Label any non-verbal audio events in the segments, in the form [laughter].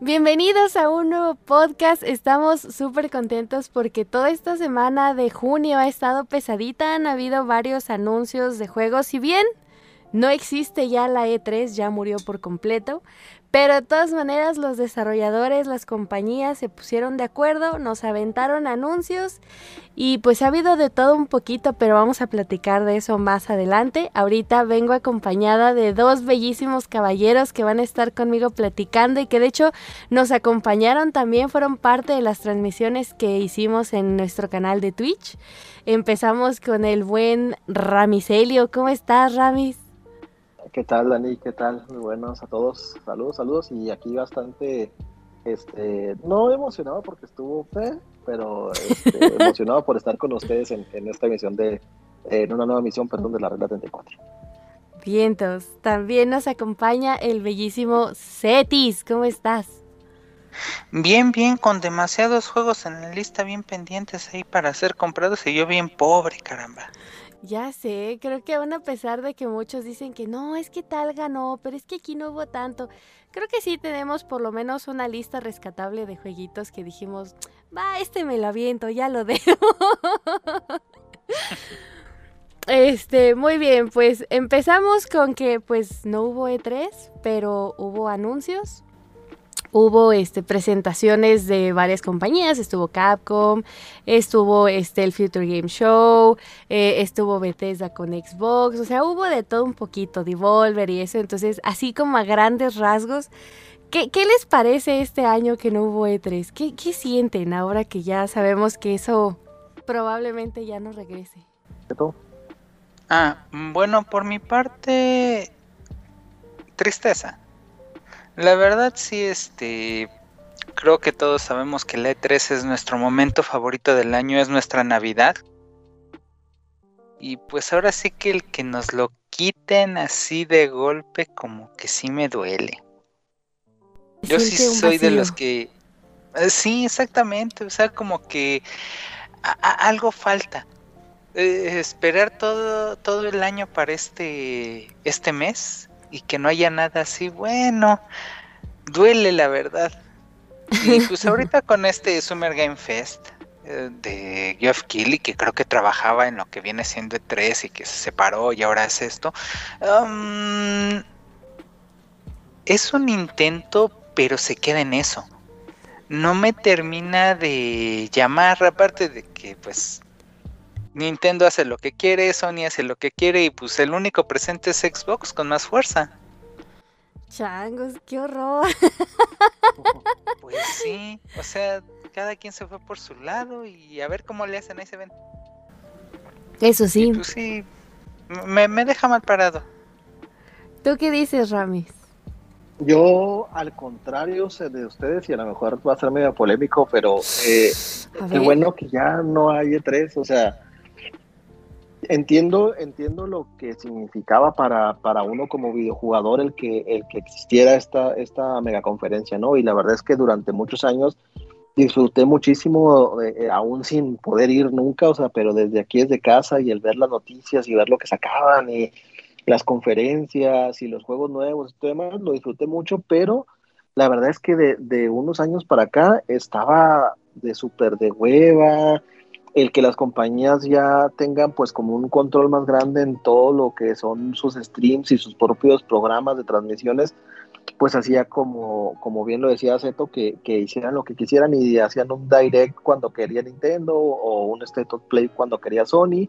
Bienvenidos a un nuevo podcast. Estamos súper contentos porque toda esta semana de junio ha estado pesadita. Han habido varios anuncios de juegos. Si bien no existe ya la E3, ya murió por completo. Pero de todas maneras los desarrolladores, las compañías se pusieron de acuerdo, nos aventaron anuncios y pues ha habido de todo un poquito, pero vamos a platicar de eso más adelante. Ahorita vengo acompañada de dos bellísimos caballeros que van a estar conmigo platicando y que de hecho nos acompañaron también, fueron parte de las transmisiones que hicimos en nuestro canal de Twitch. Empezamos con el buen Ramiselio. ¿Cómo estás, Ramis? ¿Qué tal, Dani? ¿Qué tal? Muy buenos a todos. Saludos, saludos. Y aquí bastante, este, no emocionado porque estuvo fe, pero este, [laughs] emocionado por estar con ustedes en, esta emisión de, en una nueva misión, perdón, de la regla 34. Vientos. También nos acompaña el bellísimo Cetis. ¿Cómo estás? Bien, bien, con demasiados juegos en la lista bien pendientes ahí para ser comprados y yo bien pobre, caramba. Ya sé, creo que aún a pesar de que muchos dicen que no, es que tal ganó, pero es que aquí no hubo tanto, creo que sí tenemos por lo menos una lista rescatable de jueguitos que dijimos, va, este me lo aviento, ya lo dejo. [laughs] Este, muy bien, pues empezamos con que pues no hubo E3, pero hubo anuncios hubo este, presentaciones de varias compañías, estuvo Capcom, estuvo este, el Future Game Show, eh, estuvo Bethesda con Xbox, o sea, hubo de todo un poquito, Devolver y eso, entonces, así como a grandes rasgos, ¿qué, les parece este año que no hubo E3? ¿Qué, ¿Qué sienten ahora que ya sabemos que eso probablemente ya no regrese? Ah, bueno, por mi parte, tristeza la verdad sí, este, creo que todos sabemos que el E3 es nuestro momento favorito del año, es nuestra Navidad. Y pues ahora sí que el que nos lo quiten así de golpe como que sí me duele. Yo sí soy de los que... Eh, sí, exactamente, o sea, como que algo falta. Eh, esperar todo, todo el año para este, este mes y que no haya nada así, bueno, duele la verdad. Y [laughs] pues ahorita con este Summer Game Fest eh, de Geoff Keighley, que creo que trabajaba en lo que viene siendo E3 y que se separó y ahora es esto, um, es un intento, pero se queda en eso. No me termina de llamar, aparte de que pues Nintendo hace lo que quiere, Sony hace lo que quiere y pues el único presente es Xbox con más fuerza. Changos, qué horror. [laughs] Pues sí, o sea, cada quien se fue por su lado y a ver cómo le hacen a ese evento. Eso sí. pues sí, me, deja mal parado. ¿Tú qué dices, Ramis? Yo, al contrario de ustedes, y a lo mejor va a ser medio polémico, pero eh, qué bueno que ya no hay E3, o sea, Entiendo, entiendo lo que significaba para, para uno como videojugador el que, el que existiera esta, esta megaconferencia, ¿no? Y la verdad es que durante muchos años disfruté muchísimo, eh, eh, aún sin poder ir nunca, o sea, pero desde aquí desde casa y el ver las noticias y ver lo que sacaban y las conferencias y los juegos nuevos y todo demás, lo disfruté mucho, pero la verdad es que de, de unos años para acá estaba de súper de hueva, el que las compañías ya tengan pues como un control más grande en todo lo que son sus streams y sus propios programas de transmisiones, pues hacía como, como bien lo decía Zeto, que, que hicieran lo que quisieran y hacían un direct cuando quería Nintendo o un State of Play cuando quería Sony.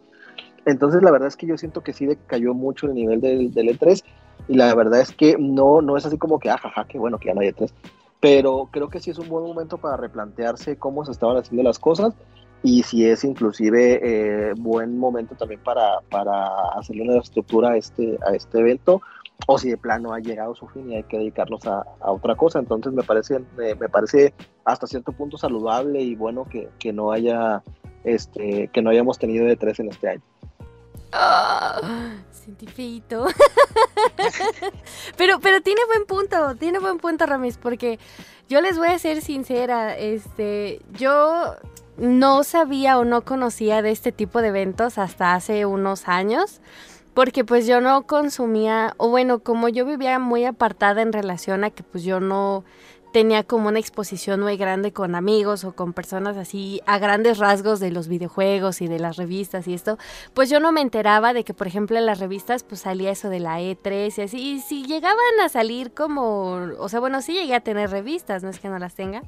Entonces la verdad es que yo siento que sí decayó mucho el nivel del, del E3 y la verdad es que no, no es así como que, ajaja, ah, que bueno que ya no hay E3, pero creo que sí es un buen momento para replantearse cómo se estaban haciendo las cosas y si es inclusive eh, buen momento también para, para hacerle una estructura a este, a este evento o si de plano ha llegado su fin y hay que dedicarnos a, otra cosa. Entonces me parece, me, parece hasta cierto punto saludable y bueno que, que, no haya este, que no hayamos tenido de tres en este año. Ah, pero, pero tiene buen punto, tiene buen punto Ramis, porque yo les voy a ser sincera, este, yo no sabía o no conocía de este tipo de eventos hasta hace unos años, porque pues yo no consumía, o bueno, como yo vivía muy apartada en relación a que pues yo no tenía como una exposición muy grande con amigos o con personas así a grandes rasgos de los videojuegos y de las revistas y esto, pues yo no me enteraba de que, por ejemplo, en las revistas pues salía eso de la E3 y así, y si llegaban a salir como, o sea, bueno, sí llegué a tener revistas, no es que no las tenga,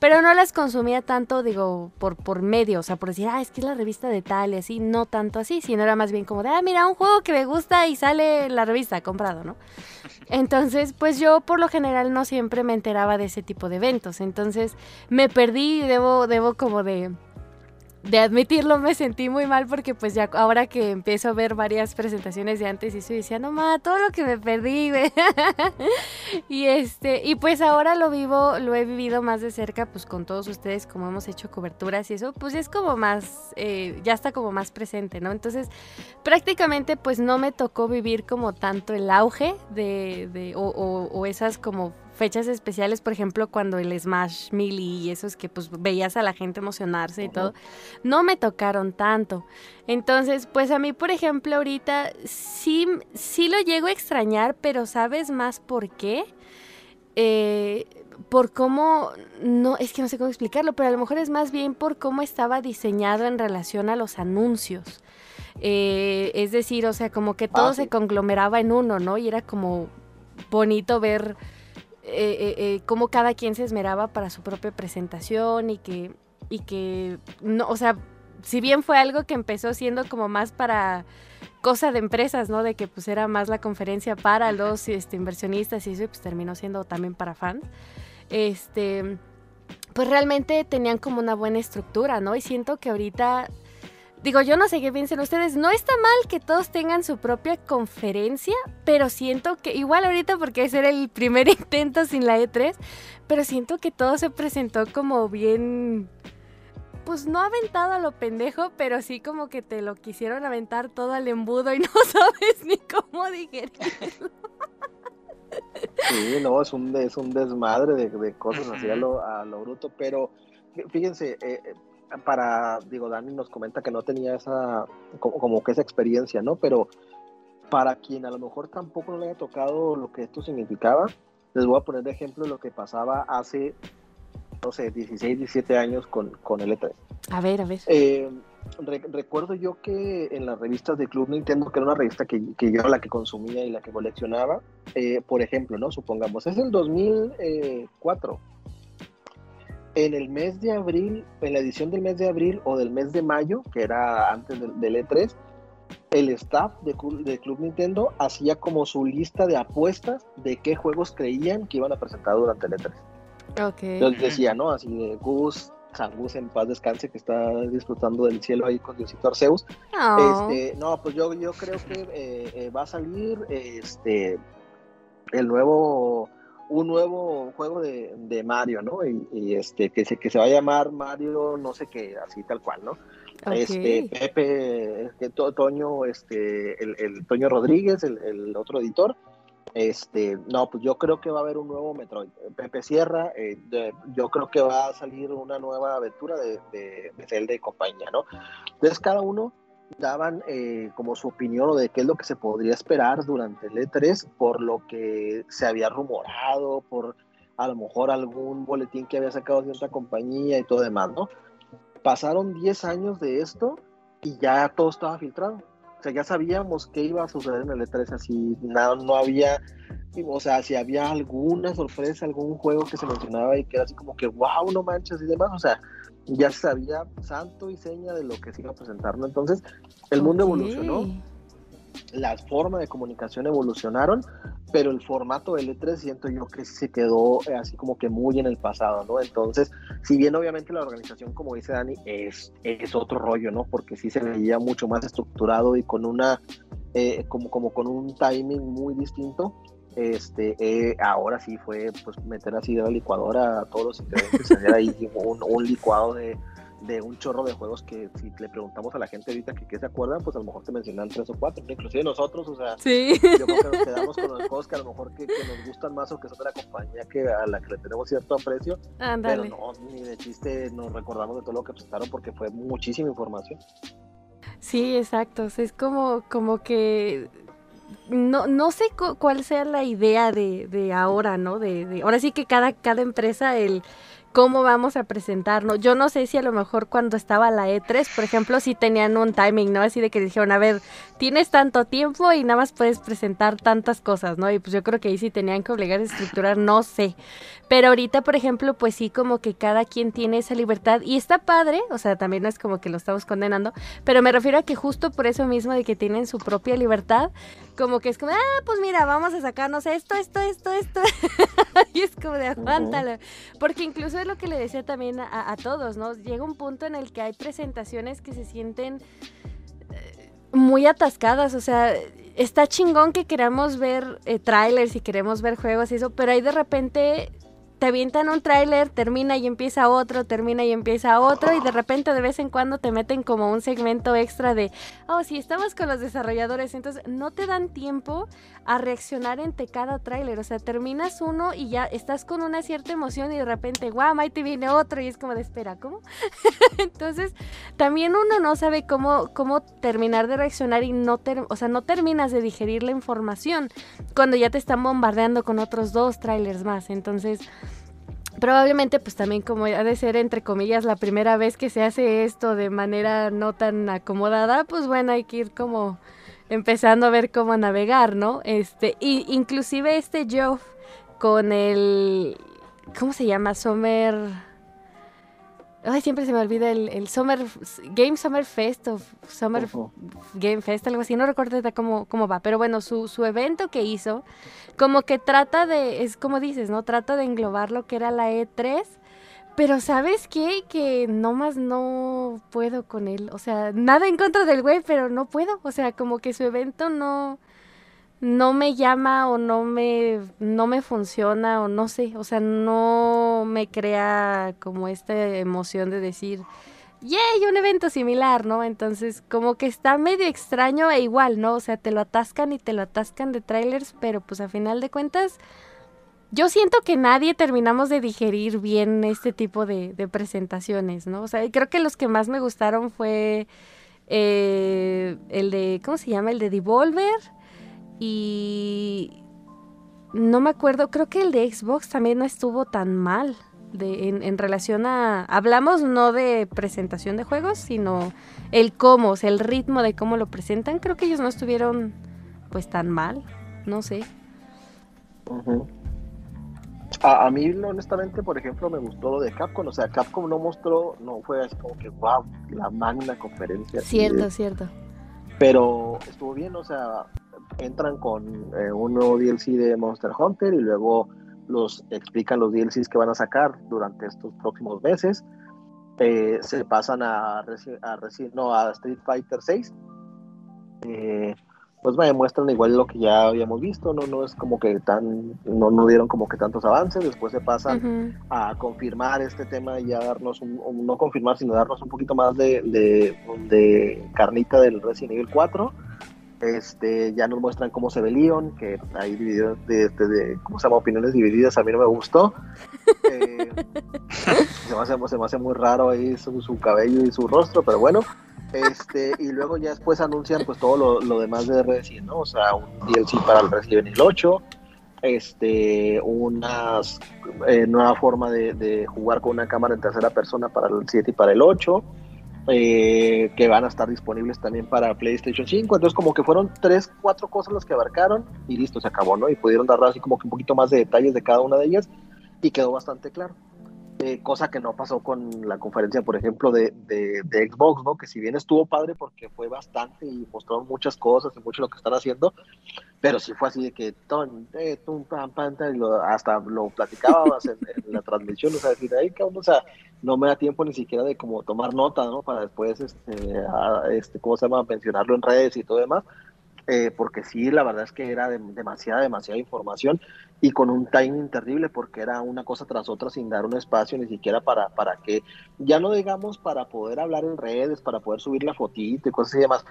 pero no las consumía tanto, digo, por, por medio, o sea, por decir, ah, es que es la revista de tal y así, no tanto así, sino era más bien como de, ah, mira, un juego que me gusta y sale la revista, comprado, ¿no? Entonces, pues yo por lo general no siempre me enteraba de ese tipo de eventos, entonces me perdí, debo, debo como de de admitirlo me sentí muy mal porque pues ya ahora que empiezo a ver varias presentaciones de antes y eso decía, no ma, todo lo que me perdí, [laughs] y este, y pues ahora lo vivo, lo he vivido más de cerca pues con todos ustedes como hemos hecho coberturas y eso, pues es como más, eh, ya está como más presente, ¿no? Entonces prácticamente pues no me tocó vivir como tanto el auge de, de o, o esas como fechas especiales, por ejemplo, cuando el Smash Melee y esos que pues veías a la gente emocionarse y todo, no me tocaron tanto. Entonces, pues a mí, por ejemplo, ahorita sí, sí lo llego a extrañar, pero ¿sabes más por qué? Eh, por cómo, no, es que no sé cómo explicarlo, pero a lo mejor es más bien por cómo estaba diseñado en relación a los anuncios. Eh, es decir, o sea, como que todo ah, se conglomeraba en uno, ¿no? Y era como bonito ver eh, eh, eh, cómo cada quien se esmeraba para su propia presentación y que, y que, no, o sea, si bien fue algo que empezó siendo como más para cosa de empresas, ¿no? De que pues era más la conferencia para los este, inversionistas y eso, pues terminó siendo también para fans. Este, pues realmente tenían como una buena estructura, ¿no? Y siento que ahorita Digo, yo no sé qué piensen ustedes. No está mal que todos tengan su propia conferencia, pero siento que, igual ahorita porque ese era el primer [laughs] intento sin la E3, pero siento que todo se presentó como bien, pues no aventado a lo pendejo, pero sí como que te lo quisieron aventar todo al embudo y [laughs] no sabes ni cómo digerirlo. Sí, no, es un, es un desmadre de, cosas así a lo, a lo bruto, pero fíjense, eh, eh para, digo, Dani nos comenta que no tenía esa, como, que esa experiencia, ¿no? Pero para quien a lo mejor tampoco le haya tocado lo que esto significaba, les voy a poner de ejemplo lo que pasaba hace, no sé, 16, 17 años con, con el E3. A ver, a ver. Eh, recuerdo yo que en las revistas de Club Nintendo, que era una revista que, que yo la que consumía y la que coleccionaba, eh, por ejemplo, ¿no? Supongamos, es el 2004 en el mes de abril, en la edición del mes de abril o del mes de mayo, que era antes del, E3, el staff de, Club Nintendo hacía como su lista de apuestas de qué juegos creían que iban a presentar durante el E3. Okay. Entonces decía, ¿no? Así de Gus, San Gus en paz descanse, que está disfrutando del cielo ahí con Diosito Arceus. Este, no, pues yo, yo creo que eh, eh, va a salir este el nuevo un nuevo juego de, de Mario, ¿no? Y, este, que se, que se va a llamar Mario, no sé qué, así tal cual, ¿no? Este, Pepe, que Toño, este, el, el, Toño Rodríguez, el, el, otro editor, este, no, pues yo creo que va a haber un nuevo Metroid. Pepe Sierra, eh, yo creo que va a salir una nueva aventura de, de, de Zelda y compañía, ¿no? Entonces cada uno daban eh, como su opinión de qué es lo que se podría esperar durante el E3 por lo que se había rumorado, por a lo mejor algún boletín que había sacado cierta compañía y todo demás, ¿no? Pasaron 10 años de esto y ya todo estaba filtrado. O sea, ya sabíamos qué iba a suceder en el E3, así no, no había, o sea, si había alguna sorpresa, algún juego que se mencionaba y que era así como que, wow, no manches y demás, o sea, ya sabía santo y seña de lo que se iba a presentar, ¿no? Entonces, el mundo evolucionó, las formas de comunicación evolucionaron, pero el formato L3 siento yo que se quedó eh, así como que muy en el pasado, ¿no? Entonces, si bien obviamente la organización, como dice Dani, es, es otro rollo, ¿no? Porque sí se veía mucho más estructurado y con una, eh, como, como con un timing muy distinto, este, eh, ahora sí fue pues meter así de la licuadora a todos los ingredientes, ahí [laughs] un, un licuado de, de, un chorro de juegos que si le preguntamos a la gente ahorita que qué se acuerdan, pues a lo mejor te mencionan tres o cuatro, inclusive nosotros, o sea, sí. yo creo que nos quedamos con los juegos que a lo mejor que, nos gustan más o que son de la compañía que a la que le tenemos cierto aprecio, pero no, ni de chiste nos recordamos de todo lo que presentaron porque fue muchísima información. Sí, exacto, es como, como que no, no sé cuál sea la idea de, de ahora, ¿no? De, ahora sí que cada, cada empresa, el cómo vamos a presentarnos. Yo no sé si a lo mejor cuando estaba la E3, por ejemplo, si tenían un timing, ¿no? Así de que dijeron, a ver, tienes tanto tiempo y nada más puedes presentar tantas cosas, ¿no? Y pues yo creo que ahí sí tenían que obligar a estructurar, no sé. Pero ahorita, por ejemplo, pues sí, como que cada quien tiene esa libertad y está padre, o sea, también no es como que lo estamos condenando, pero me refiero a que justo por eso mismo de que tienen su propia libertad, como que es como, ah, pues mira, vamos a sacarnos esto, esto, esto, esto. [laughs] y es como de aguántalo. Porque incluso es lo que le decía también a, todos, ¿no? Llega un punto en el que hay presentaciones que se sienten eh, muy atascadas, o sea, está chingón que queramos ver eh, trailers y queremos ver juegos y eso, pero ahí de repente te avientan un tráiler, termina y empieza otro, termina y empieza otro, y de repente de vez en cuando te meten como un segmento extra de, oh, sí, estamos con los desarrolladores, entonces no te dan tiempo a reaccionar entre cada tráiler, o sea, terminas uno y ya estás con una cierta emoción y de repente, guau, ahí te viene otro y es como de espera, ¿cómo? [laughs] entonces, también uno no sabe cómo, cómo terminar de reaccionar y no, o sea, no terminas de digerir la información cuando ya te están bombardeando con otros dos trailers más, entonces probablemente pues también como ha de ser entre comillas la primera vez que se hace esto de manera no tan acomodada, pues bueno, hay que ir como empezando a ver cómo navegar, ¿no? Este, y inclusive este Joe con el ¿cómo se llama? Summer Ay, siempre se me olvida el, Summer Game Summer Fest o Summer Game Fest, algo así, no recuerdo cómo, cómo va, pero bueno, su, su evento que hizo, como que trata de, es como dices, ¿no? Trata de englobar lo que era la E3, pero ¿sabes qué? Que nomás no puedo con él, o sea, nada en contra del güey, pero no puedo, o sea, como que su evento no no me llama o no me, no me funciona o no sé, o sea, no me crea como esta emoción de decir, ¡yay! Un evento similar, ¿no? Entonces, como que está medio extraño e igual, ¿no? O sea, te lo atascan y te lo atascan de trailers, pero pues a final de cuentas, yo siento que nadie terminamos de digerir bien este tipo de, presentaciones, ¿no? O sea, creo que los que más me gustaron fue eh, el de, ¿cómo se llama? El de Devolver y no me acuerdo, creo que el de Xbox también no estuvo tan mal de, en, relación a... Hablamos no de presentación de juegos, sino el cómo, o sea, el ritmo de cómo lo presentan. Creo que ellos no estuvieron pues tan mal, no sé. a, mí, honestamente, por ejemplo, me gustó lo de Capcom. O sea, Capcom no mostró, no fue así como que, wow, la magna conferencia. Cierto, cierto. Pero estuvo bien, o sea, entran con eh, un nuevo DLC de Monster Hunter y luego los explican los DLCs que van a sacar durante estos próximos meses. Eh, se pasan a, a, no, a Street Fighter 6. Eh, pues me muestran igual lo que ya habíamos visto, no, no es como que tan, no, no dieron como que tantos avances, después se pasan a confirmar este tema y ya darnos, un, no confirmar, sino darnos un poquito más de, de, de carnita del Resident Evil 4 este, ya nos muestran cómo se ve Leon, que hay dividido de, de, ¿cómo se llama? Opiniones divididas, a mí no me gustó. [laughs] Eh, se, me hace, se, me hace, muy raro ahí su, su, cabello y su rostro, pero bueno. Este, y luego ya después anuncian pues todo lo, lo demás de Resident, ¿no? O sea, un DLC para el Resident Evil 8, este, una eh, nueva forma de, de, jugar con una cámara en tercera persona para el 7 y para el 8 eh, que van a estar disponibles también para PlayStation 5. Entonces, como que fueron tres, cuatro cosas las que abarcaron y listo, se acabó, ¿no? Y pudieron dar así como que un poquito más de detalles de cada una de ellas y quedó bastante claro. Eh, cosa que no pasó con la conferencia, por ejemplo, de, de, Xbox, ¿no? Que si bien estuvo padre porque fue bastante y mostraron muchas cosas y mucho lo que están haciendo, pero sí fue así de que ton, eh, tum, pam, y lo, hasta lo platicábamos en, la transmisión, o sea, decir, ahí, o sea, no me da tiempo ni siquiera de como tomar nota, ¿no? Para después, este, este ¿cómo se llama? Mencionarlo en redes y todo demás. Eh, porque sí, la verdad es que era demasiada, demasiada información y con un timing terrible porque era una cosa tras otra sin dar un espacio ni siquiera para, para que, ya no digamos para poder hablar en redes, para poder subir la fotito y cosas y demás,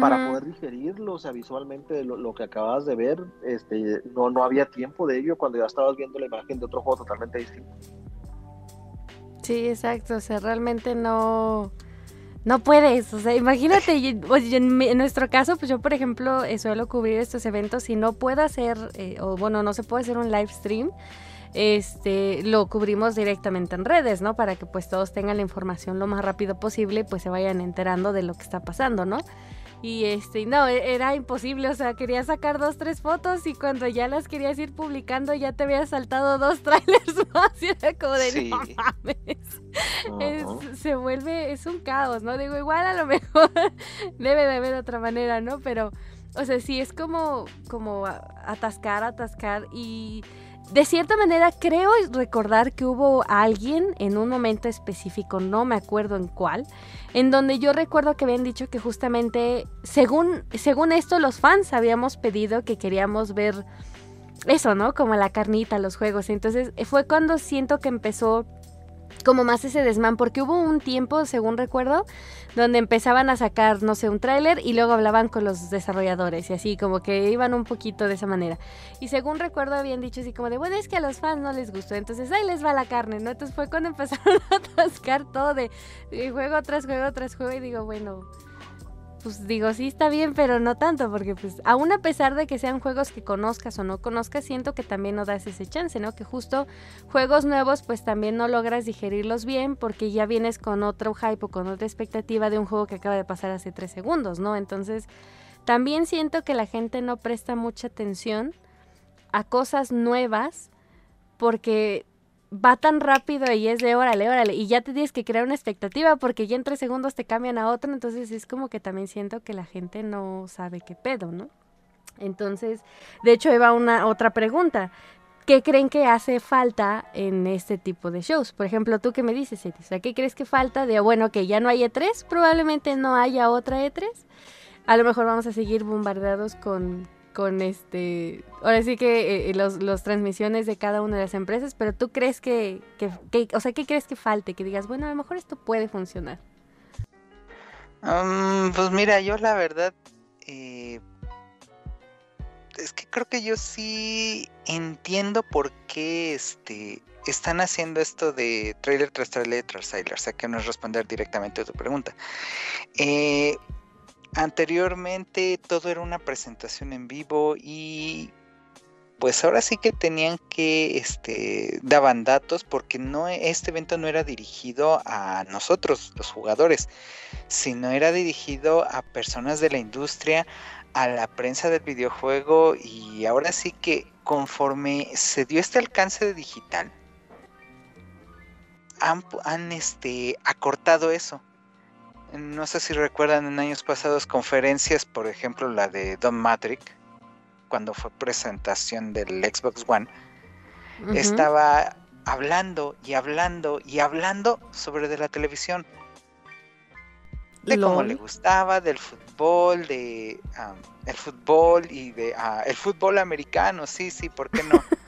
para poder digerirlo, o sea, visualmente lo, lo, que acabas de ver, este, no, no había tiempo de ello cuando ya estabas viendo la imagen de otro juego totalmente distinto. Sí, exacto, o sea, realmente no no puedes, o sea, imagínate, en, nuestro caso, pues yo por ejemplo eh, suelo cubrir estos eventos y no puedo hacer, eh, o bueno, no se puede hacer un live stream, este, lo cubrimos directamente en redes, ¿no? Para que pues todos tengan la información lo más rápido posible y pues se vayan enterando de lo que está pasando, ¿no? Y este, no, e, era imposible, o sea, quería sacar dos, tres fotos y cuando ya las querías ir publicando ya te había saltado dos [laughs] trailers más y era como de no mames. se vuelve, es un caos, ¿no? Digo, igual a lo [laughs] mejor debe de haber otra manera, ¿no? Pero, o sea, sí es como, como atascar, atascar y de cierta manera creo recordar que hubo alguien en un momento específico, no me acuerdo en cuál, en donde yo recuerdo que habían dicho que justamente, según, según esto, los fans habíamos pedido que queríamos ver eso, ¿no? Como la carnita, los juegos. Entonces fue cuando siento que empezó como más ese desmán, porque hubo un tiempo, según recuerdo, donde empezaban a sacar, no sé, un tráiler y luego hablaban con los desarrolladores y así, como que iban un poquito de esa manera. Y según recuerdo habían dicho así como de, bueno, es que a los fans no les gustó, entonces ahí les va la carne, ¿no? Entonces fue cuando [laughs] empezaron a atascar todo de, de juego tras juego tras juego y digo, bueno, pues digo, sí está bien, pero no tanto, porque pues aún a pesar de que sean juegos que conozcas o no conozcas, siento que también no das ese chance, ¿no? Que justo juegos nuevos pues también no logras digerirlos bien porque ya vienes con otro hype o con otra expectativa de un juego que acaba de pasar hace tres segundos, ¿no? Entonces también siento que la gente no presta mucha atención a cosas nuevas porque va tan rápido y es de órale, órale, y ya te tienes que crear una expectativa porque ya en tres segundos te cambian a otro, entonces es como que también siento que la gente no sabe qué pedo, ¿no? Entonces, de hecho, iba una otra pregunta. ¿Qué creen que hace falta en este tipo de shows? Por ejemplo, tú qué me dices, Eti? ¿qué crees que falta de, bueno, que ya no hay E3? Probablemente no haya otra E3. A lo mejor vamos a seguir bombardeados con con este, ahora sí que eh, los, los, transmisiones de cada una de las empresas, pero tú crees que, que, o sea, ¿qué crees que falte? Que digas, bueno, a lo mejor esto puede funcionar. Um, pues mira, yo la verdad, eh, es que creo que yo sí entiendo por qué este, están haciendo esto de trailer tras trailer tras trailer, o sea que no es responder directamente a tu pregunta. Eh, anteriormente todo era una presentación en vivo y pues ahora sí que tenían que este daban datos porque no este evento no era dirigido a nosotros los jugadores sino era dirigido a personas de la industria a la prensa del videojuego y ahora sí que conforme se dio este alcance de digital han, han este acortado eso no sé si recuerdan en años pasados conferencias, por ejemplo la de Don Matrix, cuando fue presentación del Xbox One, estaba hablando y hablando y hablando sobre de la televisión. De cómo le gustaba, del fútbol, de el fútbol y de ah, el fútbol americano, sí, sí, ¿por qué no? [laughs]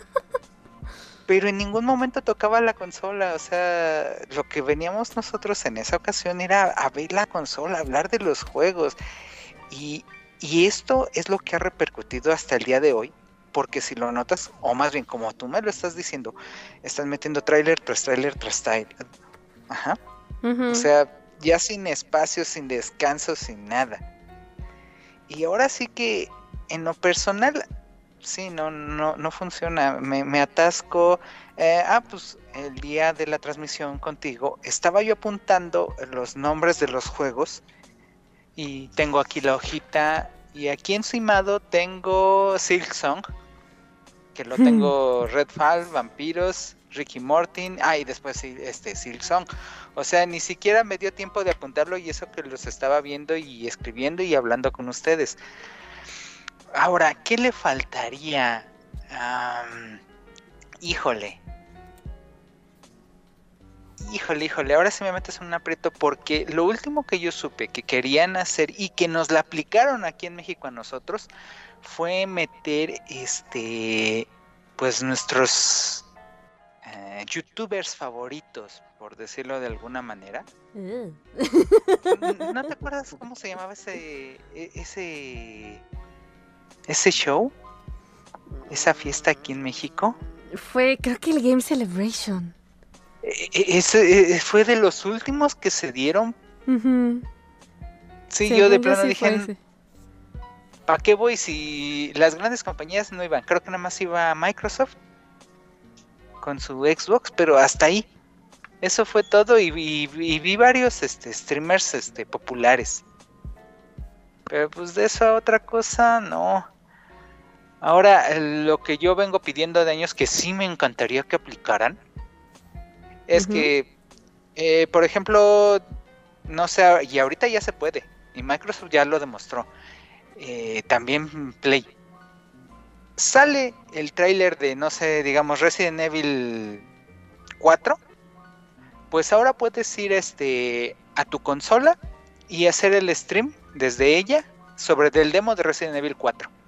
pero en ningún momento tocaba la consola, o sea, lo que veníamos nosotros en esa ocasión era a ver la consola, hablar de los juegos, y, esto es lo que ha repercutido hasta el día de hoy, porque si lo notas, o más bien como tú me lo estás diciendo, están metiendo tráiler tras tráiler tras tráiler, ajá, o sea, ya sin espacio, sin descanso, sin nada. Y ahora sí que en lo personal sí, no, no, no funciona. Me, me atasco. Eh, ah, pues el día de la transmisión contigo estaba yo apuntando los nombres de los juegos y tengo aquí la hojita y aquí encimado tengo Silk Song, que lo tengo [laughs] Redfall, Vampiros, Ricky Mortin, ah, y después este Silk Song. O sea, ni siquiera me dio tiempo de apuntarlo y eso que los estaba viendo y escribiendo y hablando con ustedes. Ahora, ¿qué le faltaría? híjole. Híjole, híjole, ahora sí me metes en un aprieto porque lo último que yo supe que querían hacer y que nos la aplicaron aquí en México a nosotros fue meter este pues nuestros eh, youtubers favoritos, por decirlo de alguna manera. ¿No te acuerdas [laughs] cómo se llamaba ese e, ese ese show, esa fiesta aquí en México. Fue, creo que el Game Celebration. E, e, ese e, fue de los últimos que se dieron Sí, yo de plano dije, ¿para qué voy si las grandes compañías no iban? Creo que nada más iba Microsoft con su Xbox, pero hasta ahí. Eso fue todo y, vi varios este, streamers este, populares. Pero pues de eso a otra cosa, no. Ahora, lo que yo vengo pidiendo de años que sí me encantaría que aplicaran es que, eh, por ejemplo, no sé, y ahorita ya se puede, y Microsoft ya lo demostró, eh, también Play. Sale el tráiler de, no sé, digamos, Resident Evil 4, pues ahora puedes ir este, a tu consola y hacer el stream desde ella sobre el demo de Resident Evil 4.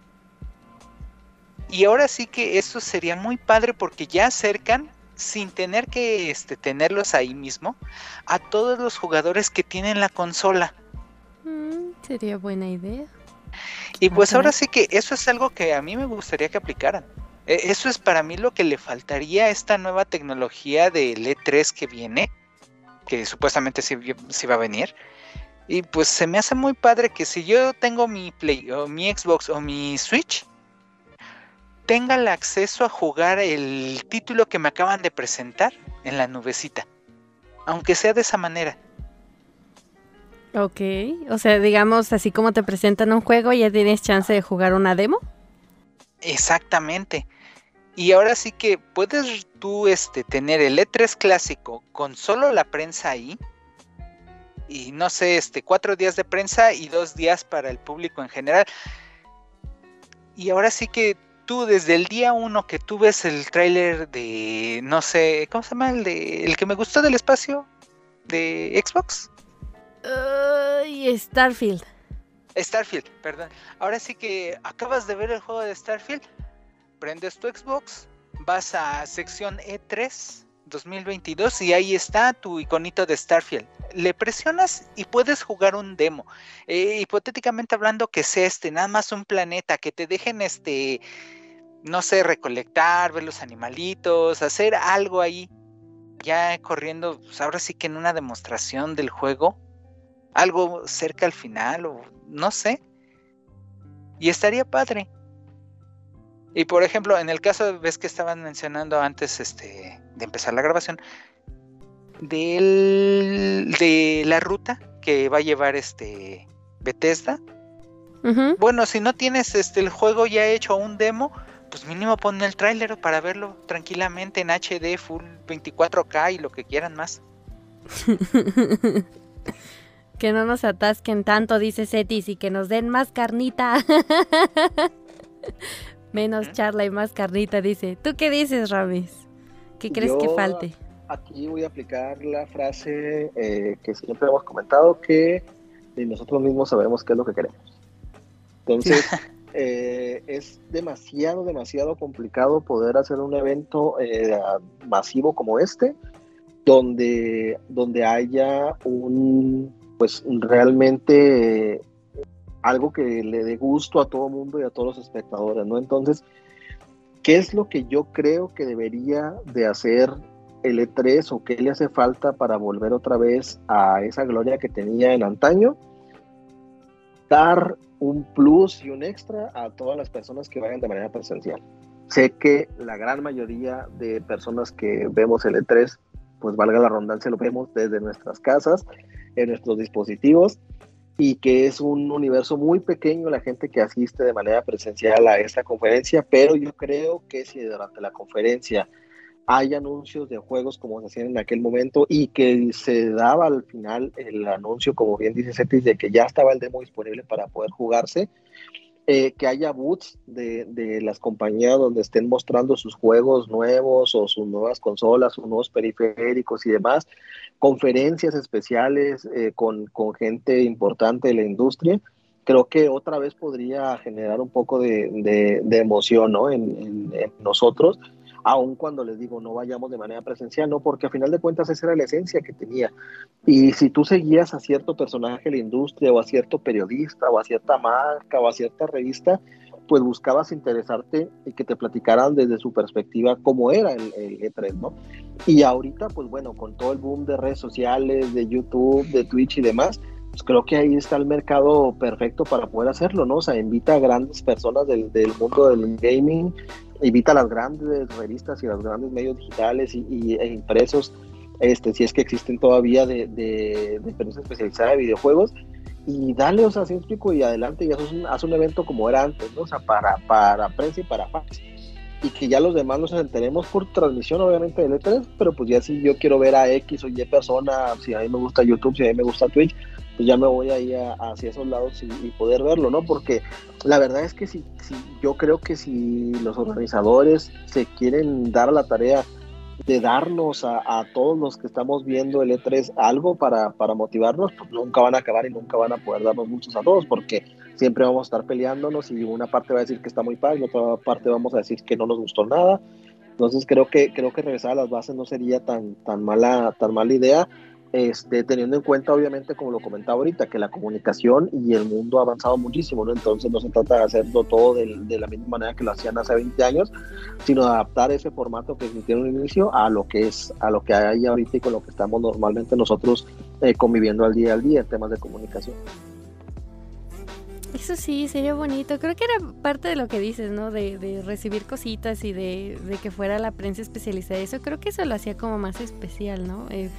Y ahora sí que eso sería muy padre porque ya acercan sin tener que este, tenerlos ahí mismo a todos los jugadores que tienen la consola. Mm, sería buena idea. Y pues ahora sí que eso es algo que a mí me gustaría que aplicaran. E, eso es para mí lo que le faltaría a esta nueva tecnología de E3 que viene, que supuestamente sí, sí, va a venir. Y pues se me hace muy padre que si yo tengo mi Play o mi Xbox o mi Switch, tenga el acceso a jugar el título que me acaban de presentar en la nubecita. Aunque sea de esa manera. Ok, o sea, digamos, así como te presentan un juego, ya tienes chance de jugar una demo. Exactamente. Y ahora sí que puedes tú este, tener el E3 clásico con solo la prensa ahí. Y no sé, este, cuatro días de prensa y dos días para el público en general. Y ahora sí que tú desde el día uno que tú ves el tráiler de, no sé, ¿cómo se llama? El, de, el que me gustó del espacio de Xbox. Uh, Starfield. Starfield, perdón. Ahora sí que acabas de ver el juego de Starfield, prendes tu Xbox, vas a sección E3 2022 y ahí está tu iconito de Starfield. Le presionas y puedes jugar un demo. Eh, hipotéticamente hablando que sea este, nada más un planeta, que te dejen este, no sé, recolectar, ver los animalitos, hacer algo ahí. Ya corriendo, pues ahora sí que en una demostración del juego, algo cerca al final o no sé. Y estaría padre. Y por ejemplo, en el caso, ves que estaban mencionando antes este, de empezar la grabación, del, de la ruta que va a llevar este Bethesda. Bueno, si no tienes este el juego ya hecho un demo, pues mínimo pon el tráiler para verlo tranquilamente en HD, full 24K y lo que quieran más. [laughs] que no nos atasquen tanto, dice Cetis, y que nos den más carnita. [laughs] Menos charla y más carnita, dice. ¿Tú qué dices, Ramis? ¿Qué crees que falte? Aquí voy a aplicar la frase eh, que siempre hemos comentado, que nosotros mismos sabemos qué es lo que queremos. Entonces, [laughs] eh, es demasiado, demasiado complicado poder hacer un evento eh, masivo como este, donde, donde haya un, pues realmente algo que le dé gusto a todo el mundo y a todos los espectadores, ¿no? Entonces, ¿qué es lo que yo creo que debería de hacer el E3 o qué le hace falta para volver otra vez a esa gloria que tenía en antaño? Dar un plus y un extra a todas las personas que vayan de manera presencial. Sé que la gran mayoría de personas que vemos el E3, pues valga la redundancia, lo vemos desde nuestras casas, en nuestros dispositivos, y que es un universo muy pequeño la gente que asiste de manera presencial a esta conferencia, pero yo creo que si durante la conferencia hay anuncios de juegos como se hacían en aquel momento y que se daba al final el anuncio, como bien dice Cetis, de que ya estaba el demo disponible para poder jugarse, eh, que haya boots de, de, las compañías donde estén mostrando sus juegos nuevos o sus nuevas consolas, sus nuevos periféricos y demás, conferencias especiales eh, con, con, gente importante de la industria, creo que otra vez podría generar un poco de, de, emoción ¿no? en, en, nosotros aun cuando les digo no vayamos de manera presencial, no, porque a final de cuentas esa era la esencia que tenía. Y si tú seguías a cierto personaje de la industria o a cierto periodista o a cierta marca o a cierta revista, pues buscabas interesarte y que te platicaran desde su perspectiva cómo era el, el, E3, ¿no? Y ahorita, pues bueno, con todo el boom de redes sociales, de YouTube, de Twitch y demás, pues creo que ahí está el mercado perfecto para poder hacerlo, ¿no? O sea, invita a grandes personas del, mundo del gaming, invita a las grandes revistas y los grandes medios digitales y, e impresos, este, si es que existen todavía de, de, de prensa especializada de videojuegos, y dale, o sea, así explico, y adelante, y haz un, haz un evento como era antes, ¿no? O sea, para, para prensa y para fans. Y que ya los demás nos enteremos por transmisión, obviamente, de E3, pero pues ya si yo quiero ver a X o Y persona, si a mí me gusta YouTube, si a mí me gusta Twitch, pues ya me voy ahí a, hacia esos lados y, poder verlo, ¿no? Porque la verdad es que si, yo creo que si los organizadores se quieren dar a la tarea de darnos a, todos los que estamos viendo el E3 algo para, para, motivarnos, pues nunca van a acabar y nunca van a poder darnos muchos a todos, porque siempre vamos a estar peleándonos y una parte va a decir que está muy padre, y otra parte vamos a decir que no nos gustó nada. Entonces creo que creo que regresar a las bases no sería tan tan mala tan mala idea este, teniendo en cuenta, obviamente, como lo comentaba ahorita, que la comunicación y el mundo ha avanzado muchísimo, ¿no? Entonces no se trata de hacerlo todo de, la misma manera que lo hacían hace 20 años, sino de adaptar ese formato que existía en un inicio a lo que es, a lo que hay ahorita y con lo que estamos normalmente nosotros eh, conviviendo al día al día en temas de comunicación. Eso sí, sería bonito. Creo que era parte de lo que dices, ¿no? De, recibir cositas y de, que fuera la prensa especializada. Eso creo que eso lo hacía como más especial, ¿no? Eh,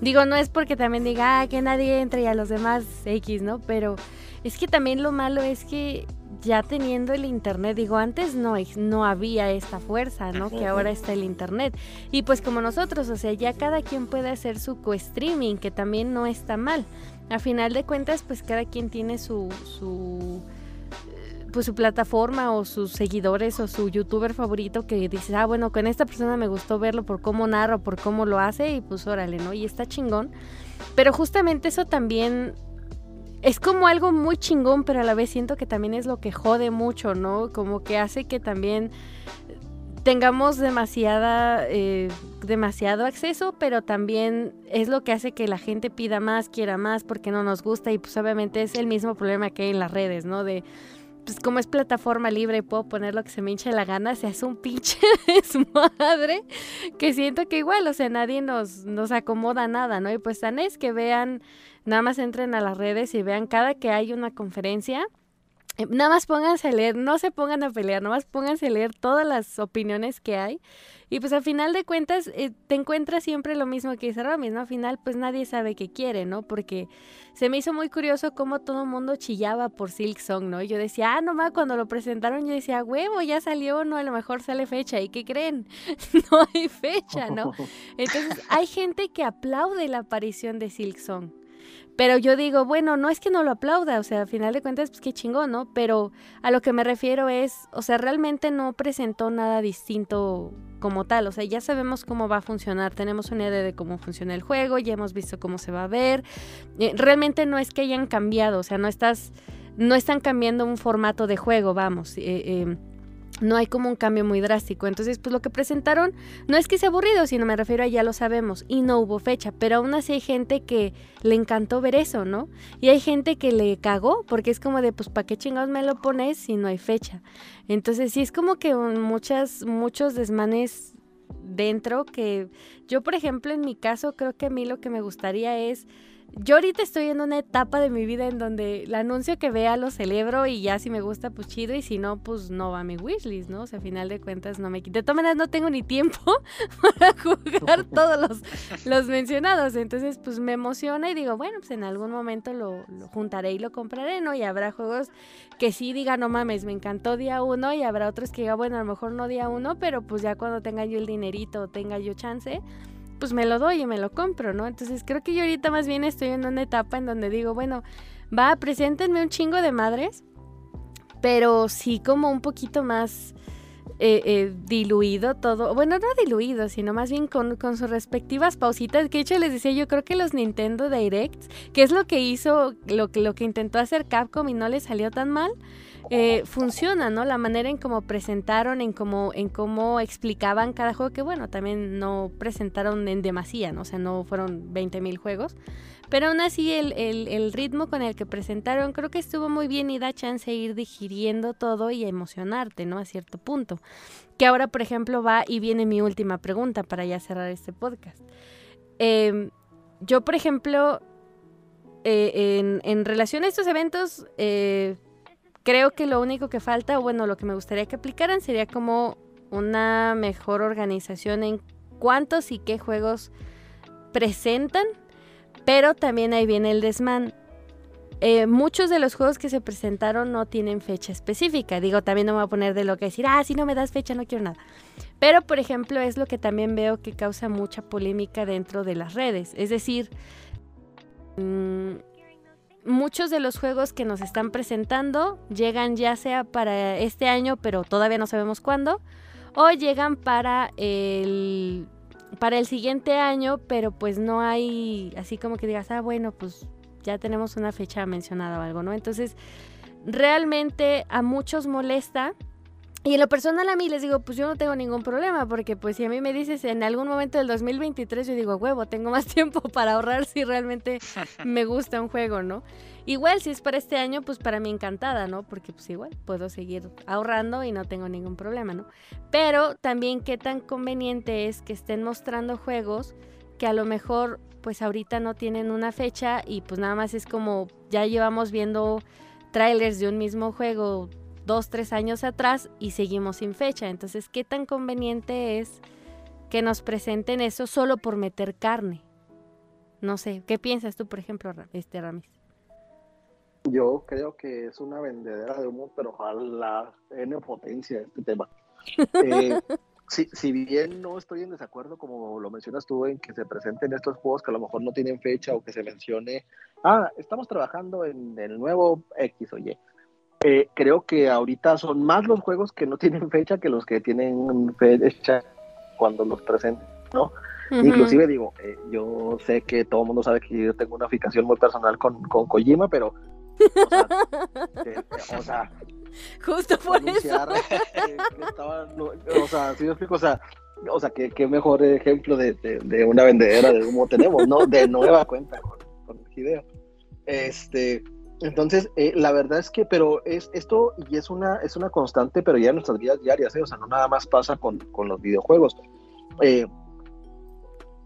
digo, no es porque también diga ah, que nadie entre y a los demás X, ¿no? Pero es que también lo malo es que ya teniendo el internet, digo, antes no, no había esta fuerza, ¿no? Que ahora está el internet. Y pues como nosotros, o sea, ya cada quien puede hacer su co-streaming, que también no está mal a final de cuentas, pues cada quien tiene su, su pues su plataforma o sus seguidores o su youtuber favorito que dice, ah, bueno, con esta persona me gustó verlo por cómo narra, por cómo lo hace y pues órale, ¿no? Y está chingón. Pero justamente eso también es como algo muy chingón, pero a la vez siento que también es lo que jode mucho, ¿no? Como que hace que también tengamos demasiada, eh, demasiado acceso, pero también es lo que hace que la gente pida más, quiera más, porque no nos gusta y pues obviamente es el mismo problema que hay en las redes, ¿no? De, pues como es plataforma libre y puedo poner lo que se me hinche la gana, se hace un pinche [laughs] desmadre que siento que igual, o sea, nadie nos, nos acomoda nada, ¿no? Y pues tan es que vean, nada más entren a las redes y vean cada que hay una conferencia, nada más pónganse a leer, no se pongan a pelear, nada más pónganse a leer todas las opiniones que hay. Y pues al final de cuentas eh, te encuentras siempre lo mismo que dice Ramis, ¿no? Al final pues nadie sabe qué quiere, ¿no? Porque se me hizo muy curioso cómo todo el mundo chillaba por Silk Song, ¿no? Yo decía, ah, nomás cuando lo presentaron yo decía, huevo, ya salió, no, a lo mejor sale fecha. ¿Y qué creen? [laughs] no hay fecha, ¿no? [laughs] Entonces hay gente que aplaude la aparición de Silk Song. Pero yo digo, bueno, no es que no lo aplauda, o sea, al final de cuentas, pues qué chingón, ¿no? Pero a lo que me refiero es, o sea, realmente no presentó nada distinto como tal, o sea, ya sabemos cómo va a funcionar, tenemos una idea de cómo funciona el juego, ya hemos visto cómo se va a ver. Eh, realmente no es que hayan cambiado, o sea, no estás, no están cambiando un formato de juego, vamos. Eh, eh, no hay como un cambio muy drástico. Entonces, pues lo que presentaron no es que sea aburrido, sino me refiero a ya lo sabemos y no hubo fecha, pero aún así hay gente que le encantó ver eso, ¿no? Y hay gente que le cagó porque es como de, pues, ¿para qué chingados me lo pones si no hay fecha? Entonces, sí es como que muchas, muchos desmanes dentro que yo, por ejemplo, en mi caso, creo que a mí lo que me gustaría es yo ahorita estoy en una etapa de mi vida en donde el anuncio que vea lo celebro y ya si me gusta, pues chido, y si no, pues no va a mi wishlist, ¿no? O sea, a final de cuentas no me... De todas maneras no tengo ni tiempo [laughs] para jugar [laughs] todos los, los mencionados, entonces pues me emociona y digo, bueno, pues en algún momento lo, lo, juntaré y lo compraré, ¿no? Y habrá juegos que sí diga, no mames, me encantó día uno y habrá otros que diga, bueno, a lo mejor no día uno, pero pues ya cuando tenga yo el dinerito, tenga yo chance pues me lo doy y me lo compro, ¿no? Entonces creo que yo ahorita más bien estoy en una etapa en donde digo, bueno, va, preséntenme un chingo de madres, pero sí como un poquito más eh, eh, diluido todo, bueno, no diluido, sino más bien con, con, sus respectivas pausitas, que de hecho les decía, yo creo que los Nintendo Directs, que es lo que hizo, lo, lo que intentó hacer Capcom y no le salió tan mal, eh, funciona, ¿no? La manera en cómo presentaron, en cómo, en cómo explicaban cada juego, que bueno, también no presentaron en demasía, ¿no? O sea, no fueron 20.000 juegos. Pero aún así el, ritmo con el que presentaron creo que estuvo muy bien y da chance de ir digiriendo todo y emocionarte, ¿no? A cierto punto. Que ahora, por ejemplo, va y viene mi última pregunta para ya cerrar este podcast. Em, yo, por ejemplo, eh, en, relación a estos eventos, eh, creo que lo único que falta, bueno, lo que me gustaría que aplicaran sería como una mejor organización en cuántos y qué juegos presentan, pero también ahí viene el desmán. Eh, muchos de los juegos que se presentaron no tienen fecha específica. Digo, también no me voy a poner de lo que decir, ah, si no me das fecha no quiero nada. Pero, por ejemplo, es lo que también veo que causa mucha polémica dentro de las redes. Es decir, mmm, muchos de los juegos que nos están presentando llegan ya sea para este año, pero todavía no sabemos cuándo, o llegan para el para el siguiente año, pero pues no hay así como que digas, ah, bueno, pues ya tenemos una fecha mencionada o algo, ¿no? Entonces, realmente a muchos molesta y en lo personal a mí les digo, pues yo no tengo ningún problema, porque pues si a mí me dices en algún momento del 2023, yo digo, huevo, tengo más [laughs] tiempo para ahorrar si realmente me gusta un juego, ¿no? Igual si es para este año, pues para mí encantada, ¿no? Porque pues igual puedo seguir ahorrando y no tengo ningún problema, ¿no? Pero también qué tan conveniente es que estén mostrando juegos que a lo mejor pues ahorita no tienen una fecha y pues nada más es como ya llevamos viendo trailers de un mismo juego dos, tres años atrás y seguimos sin fecha. Entonces, ¿qué tan conveniente es que nos presenten eso solo por meter carne? No sé, ¿qué piensas tú, por ejemplo, este Ramis? Yo creo que es una vendedera de humo, pero ojalá N potencia este tema. [laughs] Eh, si, si, bien no estoy en desacuerdo, como lo mencionas tú, en que se presenten estos juegos que a lo mejor no tienen fecha o que se mencione, ah, estamos trabajando en el nuevo X o Y. Eh, creo que ahorita son más los juegos que no [laughs] tienen fecha que los que tienen fecha cuando los presenten, ¿no? Inclusive digo, eh, yo sé que todo el mundo sabe que yo tengo una fijación muy personal con, con Kojima, pero o sea, justo por eso. o sea, si yo explico, o sea, o sea, qué, qué mejor ejemplo de, de, una vendedera de humo tenemos, ¿no? De nueva cuenta con, con Hideo. Este, entonces, eh, la verdad es que, pero es esto y es una, es una constante, pero ya en nuestras vidas diarias, ¿eh? o sea, no nada más pasa con, con los videojuegos. Eh,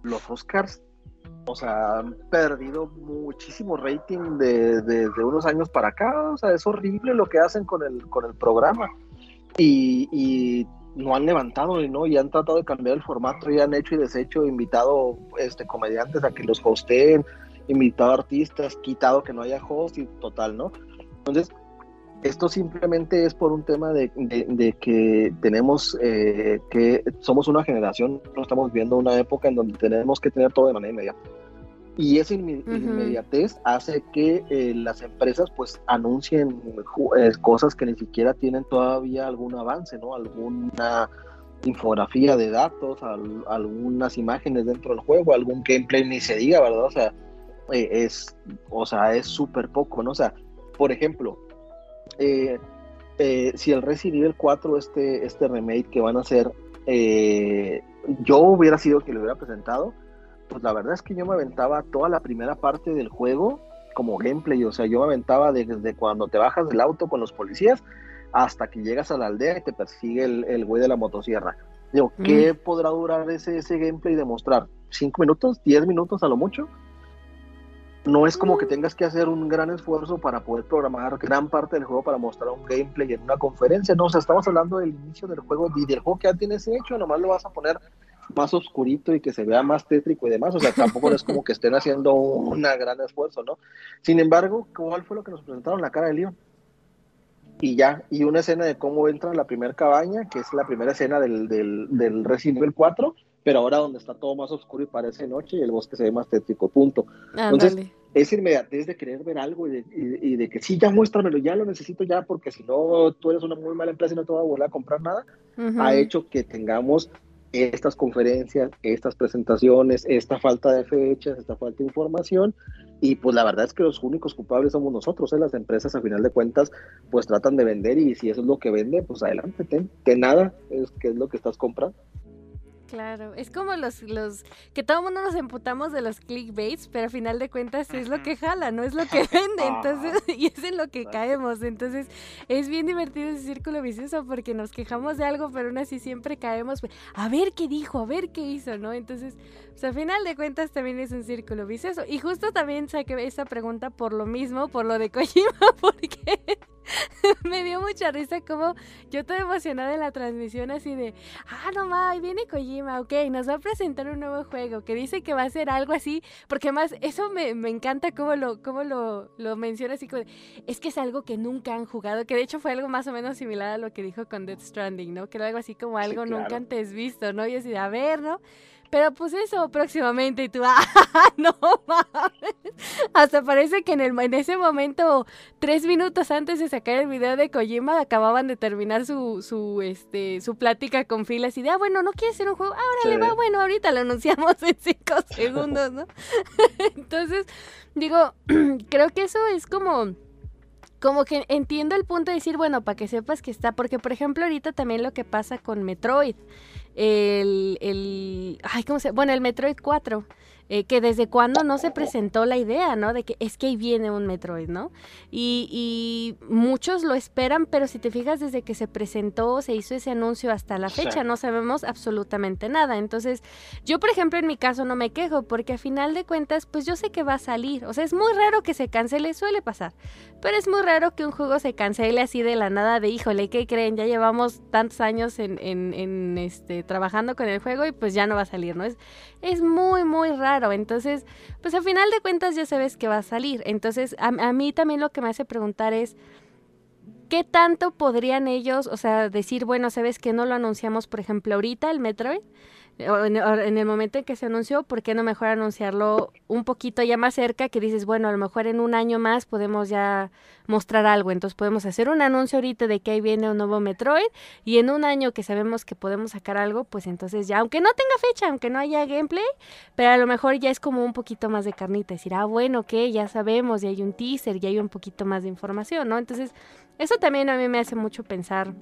los Oscars, o sea, han perdido muchísimo rating desde de, unos años para acá, o sea, es horrible lo que hacen con el, con el programa. Y, y no han levantado ¿no? y han tratado de cambiar el formato y han hecho y deshecho, invitado este, comediantes a que los hosteen, invitado a artistas, quitado que no haya host y total, ¿no? Entonces, esto simplemente es por un tema de, que tenemos eh, que somos una generación, no estamos viendo una época en donde tenemos que tener todo de manera inmediata. Y esa inmediatez hace que eh, las empresas pues anuncien eh, cosas que ni siquiera tienen todavía algún avance, ¿no? Alguna infografía de datos, algunas imágenes dentro del juego, algún gameplay ni se diga, ¿verdad? O sea, eh, es, o sea, es súper poco, ¿no? O sea, por ejemplo, eh, eh, si el Resident Evil 4, este, este remake que van a hacer, yo hubiera sido que lo hubiera presentado, pues la verdad es que yo me aventaba toda la primera parte del juego como gameplay, o sea, yo me aventaba desde cuando te bajas del auto con los policías hasta que llegas a la aldea y te persigue el, el güey de la motosierra. Digo, ¿qué mm. podrá durar ese, ese gameplay de mostrar? ¿Cinco minutos? ¿Diez minutos a lo mucho? No es como que tengas que hacer un gran esfuerzo para poder programar gran parte del juego para mostrar un gameplay en una conferencia. No, o sea, estamos hablando del inicio del juego y del juego que ya tienes hecho, nomás lo vas a poner más oscurito y que se vea más tétrico y demás. O sea, tampoco es como que estén haciendo un gran esfuerzo, ¿no? Sin embargo, ¿cuál fue lo que nos presentaron? La cara de León. Y ya, y una escena de cómo entra la primera cabaña, que es la primera escena del, del, del Resident Evil 4, pero ahora donde está todo más oscuro y parece noche y el bosque se ve más tétrico, punto. Entonces, esa inmediatez de querer ver algo y de, que sí, ya muéstramelo, ya lo necesito ya, porque si no, tú eres una muy mala empresa y no te voy a volver a comprar nada, ha hecho que tengamos estas conferencias, estas presentaciones, esta falta de fechas, esta falta de información, y pues la verdad es que los únicos culpables somos nosotros, ¿eh? las empresas a final de cuentas pues tratan de vender y si eso es lo que vende, pues adelante, ten, nada es que es lo que estás comprando. Claro, es como los, los, que todo el mundo nos emputamos de los clickbaits, pero a final de cuentas es lo que jala, no es lo que [laughs] vende, entonces, y es en lo que caemos, entonces es bien divertido ese círculo vicioso porque nos quejamos de algo, pero aún así siempre caemos, pues, a ver qué dijo, a ver qué hizo, ¿no? Entonces, pues a final de cuentas también es un círculo vicioso, y justo también saqué esa pregunta por lo mismo, por lo de Kojima, [laughs] porque [laughs] me dio mucha risa como yo toda emocionada en la transmisión así de, ah, no ma, ahí viene Kojima, ok, nos va a presentar un nuevo juego que dice que va a ser algo así, porque más eso me, encanta como lo, cómo lo, lo menciona así como, es que es algo que nunca han jugado, que de hecho fue algo más o menos similar a lo que dijo con Death Stranding, ¿no? Que era algo así como algo nunca antes visto, ¿no? Y así de, a ver, ¿no? Pero pues eso próximamente y tú, [laughs] ¡ah, no mames! Hasta parece que en, el, en ese momento, tres minutos antes de sacar el video de Kojima, acababan de terminar su, su, este, su plática con filas y de, ah, bueno, ¿no quieres hacer un juego? Ahora le va, bueno, ahorita lo anunciamos en cinco [laughs] segundos, ¿no? [laughs] Entonces, digo, [clears throat] creo que eso es como como que entiendo el punto de decir, bueno, para que sepas que está, porque por ejemplo ahorita también lo que pasa con Metroid, el, el ay, ¿cómo se? Bueno, el Metroid 4 eh, que desde cuando no se presentó la idea, ¿no? De que es que ahí viene un Metroid, ¿no? Y, y, muchos lo esperan, pero si te fijas, desde que se presentó, se hizo ese anuncio hasta la fecha, no sabemos absolutamente nada. Entonces, yo, por ejemplo, en mi caso no me quejo, porque a final de cuentas, pues yo sé que va a salir. O sea, es muy raro que se cancele, suele pasar. Pero es muy raro que un juego se cancele así de la nada, de híjole, ¿qué creen? Ya llevamos tantos años en, en, en este, trabajando con el juego y pues ya no va a salir, ¿no? Es, es muy, muy raro entonces, pues al final de cuentas ya sabes que va a salir. Entonces, a, mí también lo que me hace preguntar es, ¿qué tanto podrían ellos, o sea, decir, bueno, sabes que no lo anunciamos, por ejemplo, ahorita el Metroid? En, el momento en que se anunció, ¿por qué no mejor anunciarlo un poquito ya más cerca? Que dices, bueno, a lo mejor en un año más podemos ya mostrar algo. Entonces podemos hacer un anuncio ahorita de que ahí viene un nuevo Metroid y en un año que sabemos que podemos sacar algo, pues entonces ya, aunque no tenga fecha, aunque no haya gameplay, pero a lo mejor ya es como un poquito más de carnita. Decir, ah, bueno, que ya sabemos, y hay un teaser, y hay un poquito más de información, ¿no? Entonces, eso también a mí me hace mucho pensar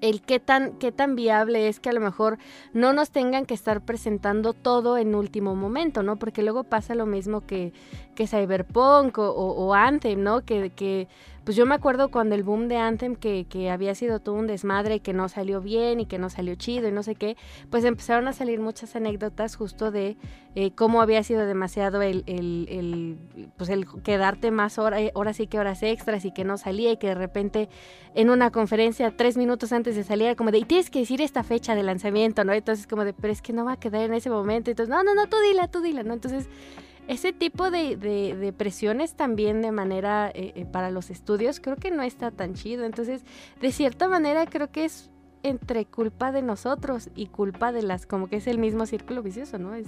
el qué tan, qué tan viable es que a lo mejor no nos tengan que estar presentando todo en último momento, ¿no? Porque luego pasa lo mismo que, que Cyberpunk o, Anthem, ¿no? Que, que pues yo me acuerdo cuando el boom de Anthem, que, que había sido todo un desmadre y que no salió bien y que no salió chido y no sé qué, pues empezaron a salir muchas anécdotas justo de eh, cómo había sido demasiado el, el, el, pues el quedarte más horas, horas y que horas extras y que no salía y que de repente en una conferencia tres minutos antes de salir como de, y tienes que decir esta fecha de lanzamiento, ¿no? Entonces como de, pero es que no va a quedar en ese momento, entonces, no, no, no, tú dila, tú dila, ¿no? Entonces ese tipo de, de, presiones también de manera eh, eh, para los estudios creo que no está tan chido. Entonces, de cierta manera creo que es entre culpa de nosotros y culpa de las, como que es el mismo círculo vicioso, ¿no? Es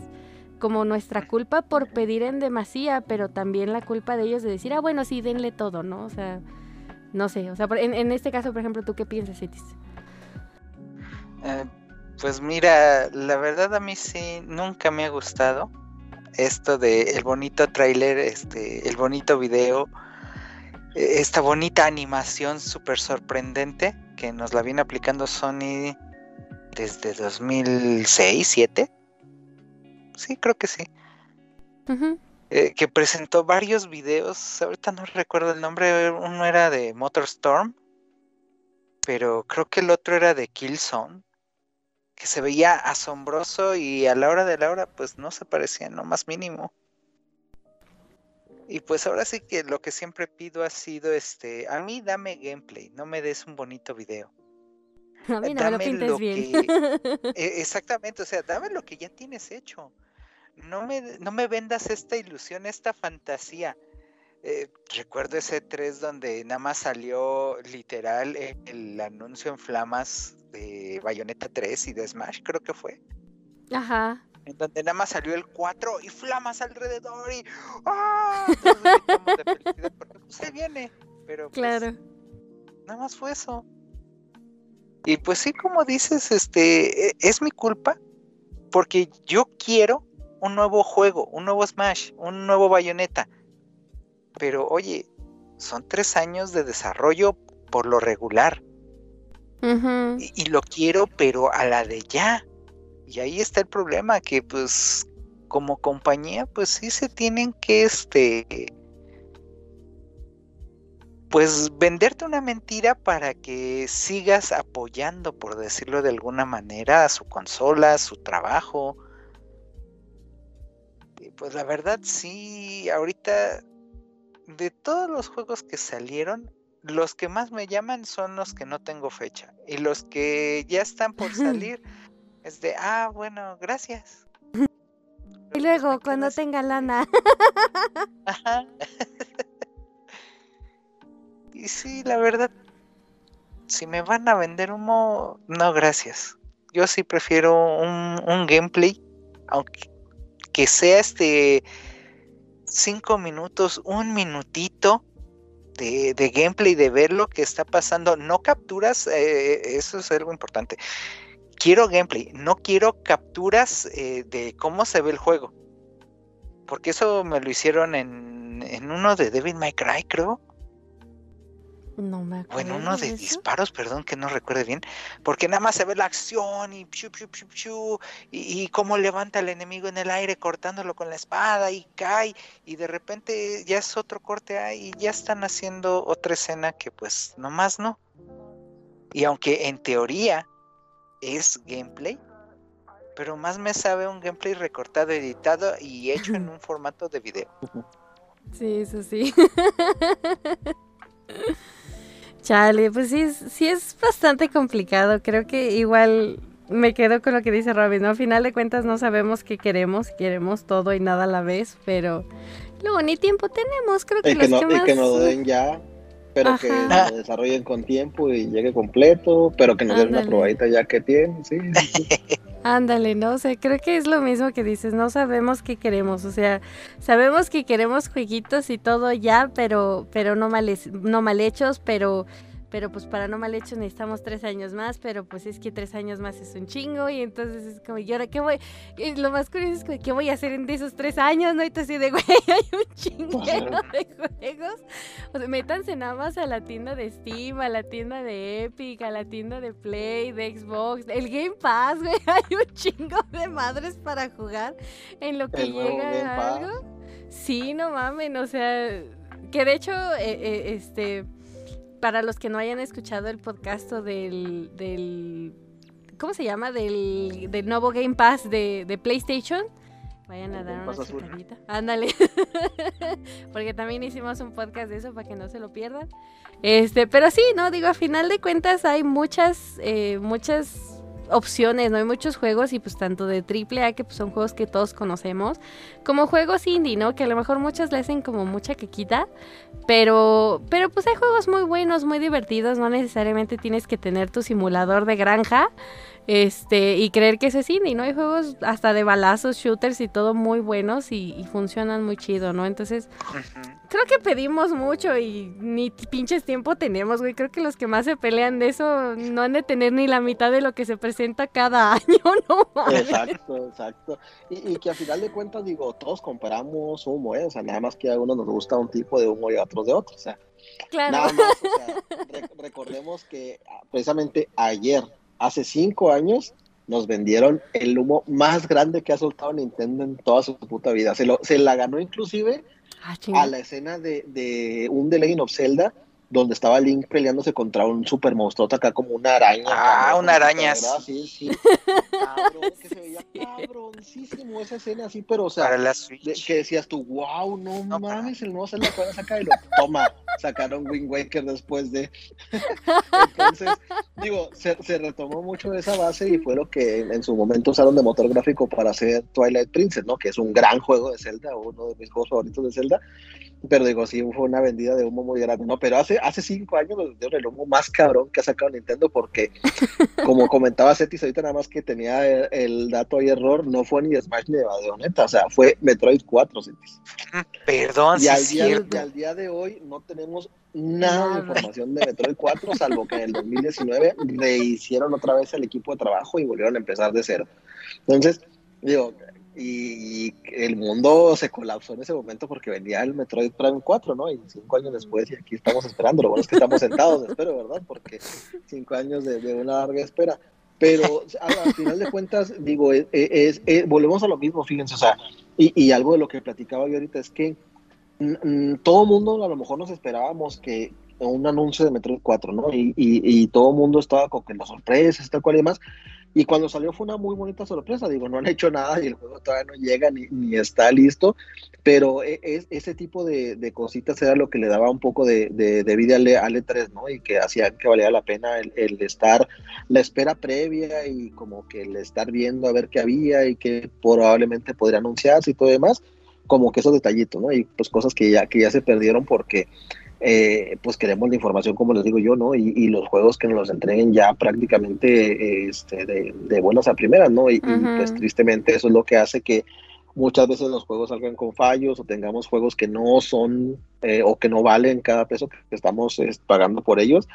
como nuestra culpa por pedir en demasía, pero también la culpa de ellos de decir, ah, bueno, sí, denle todo, ¿no? O sea, no sé, o sea, en, en este caso, por ejemplo, ¿tú qué piensas, Etis? Eh, pues mira, la verdad a mí sí nunca me ha gustado esto de el bonito tráiler, este, el bonito video, e, esta bonita animación súper sorprendente que nos la viene aplicando Sony desde 2006, 2007. Sí, creo que sí. Eh, que presentó varios videos, ahorita no recuerdo el nombre, uno era de Motorstorm, pero creo que el otro era de Killzone que se veía asombroso y a la hora de la hora pues no se parecía en lo más mínimo. Y pues ahora sí que lo que siempre pido ha sido este, a mí dame gameplay, no me des un bonito video. A mí no lo pintes bien. [laughs] E, exactamente, o sea, dame lo que ya tienes hecho. No me, no me vendas esta ilusión, esta fantasía. Eh, recuerdo ese 3 donde nada más salió literal el, anuncio en flamas de Bayonetta 3 y de Smash, creo que fue. Ajá. En donde nada más salió el 4 y flamas alrededor y ¡ah! porque se viene, pero pues, claro. nada más fue eso. Y pues sí, como dices, este e, es mi culpa porque yo quiero un nuevo juego, un nuevo Smash, un nuevo Bayonetta pero oye, son tres años de desarrollo por lo regular. y, lo quiero, pero a la de ya. Y ahí está el problema, que pues como compañía, pues sí se tienen que, este, pues venderte una mentira para que sigas apoyando, por decirlo de alguna manera, a su consola, a su trabajo. Y pues la verdad sí, ahorita de todos los juegos que salieron, los que más me llaman son los que no tengo fecha. Y los que ya están por [laughs] salir es de, ah, bueno, gracias. Y luego, cuando tenga lana. [laughs] [laughs] y sí, la verdad, si me van a vender humo, no, gracias. Yo sí prefiero un, un gameplay, aunque que sea este cinco minutos, un minutito de, gameplay, de ver lo que está pasando. No capturas, eh, eso es algo importante quiero gameplay, no quiero capturas eh, de cómo se ve el juego. Porque eso me lo hicieron en, en uno de Devil May Cry, creo. No me acuerdo. O en uno de, disparos, perdón que no recuerde bien. Porque nada más se ve la acción y y, y cómo levanta al enemigo en el aire cortándolo con la espada y cae. Y de repente ya es otro corte ahí y ya están haciendo otra escena que pues nomás no. Y aunque en teoría es gameplay, pero más me sabe un gameplay recortado, editado y hecho en [laughs] un formato de video. Sí, eso sí. [laughs] Chale, pues sí, sí es bastante complicado. Creo que igual me quedo con lo que dice Robin, ¿no? A final de cuentas no sabemos qué queremos, queremos todo y nada a la vez, pero luego ni tiempo tenemos, creo que, y los que, no, que más... y que nos den ya pero que lo desarrollen con tiempo y llegue completo, pero que nos den una probadita ya que tiene, sí. sí, sí. [laughs] Ándale, no o sé, sea, creo que es lo mismo que dices, no sabemos qué queremos, o sea, sabemos que queremos jueguitos y todo ya, pero, pero no mal, no mal hechos, pero pero pues para no mal hecho necesitamos tres años más, pero pues es que tres años más es un chingo y entonces es como, ¿y ahora qué voy? Y lo más curioso es que, ¿qué voy a hacer en esos tres años? ¿No? Y así de, [laughs] güey, hay un chinguero de juegos. O sea, métanse nada más a la tienda de Steam, a la tienda de Epic, a la tienda de Play, de Xbox, el Game Pass, güey, [laughs] hay un chingo de madres para jugar en lo que El llega algo. Sí, no mamen, o sea, que de hecho, eh, eh, este para los que no hayan escuchado el podcast del, del ¿cómo se llama? Del, del nuevo Game Pass de, de PlayStation. Vayan a dar una checadita. Ándale. [laughs] Porque también hicimos un podcast de eso para que no se lo pierdan. Este, pero sí, no, digo, a final de cuentas hay muchas, eh, muchas opciones, ¿no? Hay muchos juegos y pues tanto de AAA que pues son juegos que todos conocemos, como juegos indie, ¿no? Que a lo mejor muchos le hacen como mucha quequita, pero, pero pues hay juegos muy buenos, muy divertidos, no necesariamente tienes que tener tu simulador de granja, este, y creer que eso es indie, ¿no? Hay juegos hasta de balazos, shooters y todo muy buenos y, y funcionan muy chido, ¿no? Entonces, creo que pedimos mucho y ni pinches tiempo tenemos, güey. Creo que los que más se pelean de eso no han de tener ni la mitad de lo que se presenta cada [laughs] año, ¿no? Exacto, exacto. Y, y que a final de cuentas, digo, todos comparamos humo, ¿eh? O sea, nada más que a unos nos gusta un tipo de humo y a otros de otro, o sea. Claro. Nada más, o sea, re recordemos que ah, precisamente ayer hace cinco años nos vendieron el humo más grande que ha soltado Nintendo en toda su puta vida. Se, lo, se la ganó inclusive Ah, a la escena de, de un The Legend of Zelda donde estaba Link peleándose contra un super monstruo acá como una araña. Ah, una araña. Sí, sí. [laughs] Cabrón, que se veía cabroncísimo esa escena así, pero o sea, Para la de- Switch. que decías tú, wow, no, No, para- mames, el nuevo Zelda que van a sacar y lo toma, sacaron Wind Waker después de. [laughs] Entonces, digo, se, se retomó mucho de esa base y fue lo que en, en su momento usaron de motor gráfico para hacer Twilight Princess, ¿no? Que es un gran juego de Zelda, uno de mis juegos favoritos de Zelda. Pero digo, sí, fue una vendida de humo muy grande, ¿no? Pero hace, hace cinco años nos dieron el humo más cabrón que ha sacado Nintendo porque, [laughs] como comentaba Cetis ahorita nada más que tenía el, el dato y error, no fue ni Smash ni de Bayonetta, o sea, fue Metroid 4, Cetis. Perdón, Y sí al, día, cierto. y al día de hoy no tenemos nada de información de Metroid 4, salvo que en el 2019 rehicieron otra vez el equipo de trabajo y volvieron a empezar de cero. Entonces, digo, y, el mundo se colapsó en ese momento porque venía el Metroid Prime 4, ¿no? Y cinco años después, y aquí estamos esperando. Lo bueno es que estamos sentados, espero, ¿verdad? Porque cinco años de, una larga espera. Pero al final de cuentas, digo, es, es, volvemos a lo mismo, fíjense, o sea, y, algo de lo que platicaba yo ahorita es que todo mundo a lo mejor nos esperábamos que un anuncio de Metroid 4, ¿no? Y, todo el mundo estaba con que las sorpresas, tal cual y demás. Y cuando salió fue una muy bonita sorpresa, digo, no han hecho nada y el juego todavía no llega ni, ni está listo, pero e, es, ese tipo de, de, cositas era lo que le daba un poco de, de, vida al, al, E3, ¿no? Y que hacía que valía la pena el, el, estar, la espera previa y como que el estar viendo a ver qué había y que probablemente podría anunciarse y todo demás, como que esos detallitos, ¿no? Y pues cosas que ya, que ya se perdieron porque eh, pues queremos la información, como les digo yo, ¿no? Y, los juegos que nos los entreguen ya prácticamente este, de, buenas a primeras, ¿no? Y, pues tristemente eso es lo que hace que muchas veces los juegos salgan con fallos o tengamos juegos que no son eh, o que no valen cada peso que estamos pagando por ellos.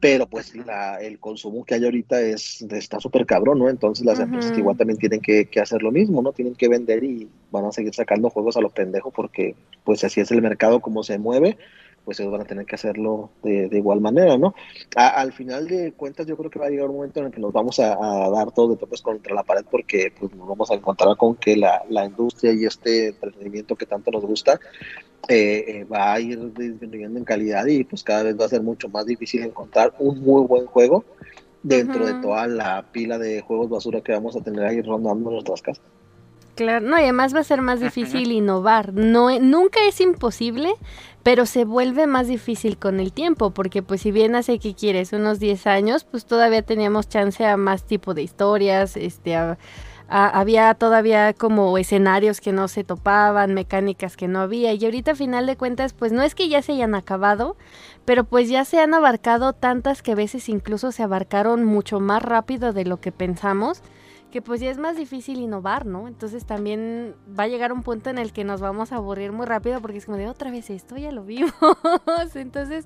Pero pues el consumo que hay ahorita es está súper cabrón, ¿no? Entonces las empresas igual también tienen que, que, hacer lo mismo, ¿no? Tienen que vender y van a seguir sacando juegos a lo pendejo porque pues así es el mercado como se mueve pues ellos van a tener que hacerlo de, igual manera, ¿no? al final de cuentas yo creo que va a llegar un momento en el que nos vamos a, dar todos de topes contra la pared porque pues nos vamos a encontrar con que la, la industria y este entretenimiento que tanto nos gusta eh, eh, va a ir disminuyendo en calidad y pues cada vez va a ser mucho más difícil encontrar un muy buen juego dentro de toda la pila de juegos basura que vamos a tener ahí rondando en nuestras casas. Claro, no, y además va a ser más difícil innovar. No, nunca es imposible, pero se vuelve más difícil con el tiempo, porque pues si bien hace que quieres unos 10 años, pues todavía teníamos chance a más tipo de historias, este, había todavía como escenarios que no se topaban, mecánicas que no había, y ahorita a final de cuentas, pues no es que ya se hayan acabado, pero pues ya se han abarcado tantas que a veces incluso se abarcaron mucho más rápido de lo que pensamos que pues ya es más difícil innovar, ¿no? Entonces también va a llegar un punto en el que nos vamos a aburrir muy rápido porque es como de otra vez esto, ya lo vimos. [laughs] Entonces,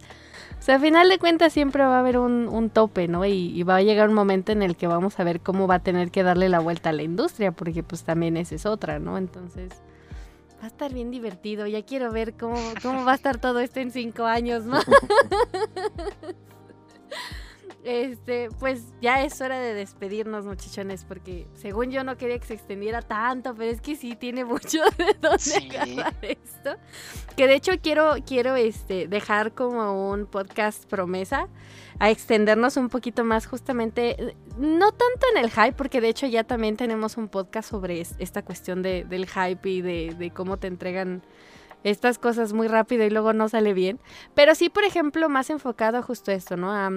o sea, a final de cuentas siempre va a haber un, tope, ¿no? Y, va a llegar un momento en el que vamos a ver cómo va a tener que darle la vuelta a la industria, porque pues también esa es otra, ¿no? Entonces, va a estar bien divertido. Ya quiero ver cómo, cómo va a estar todo esto en cinco años, ¿no? [laughs] Este, pues ya es hora de despedirnos, muchachones, porque según yo no quería que se extendiera tanto, pero es que sí tiene [laughs] mucho de dónde agarrar esto. Que de hecho quiero, quiero este, dejar como un podcast promesa a extendernos un poquito más justamente, no tanto en el hype, porque de hecho ya también tenemos un podcast sobre esta cuestión de, del hype y de, de cómo te entregan estas cosas muy rápido y luego no sale bien. Pero sí, por ejemplo, más enfocado a justo esto, ¿no? A,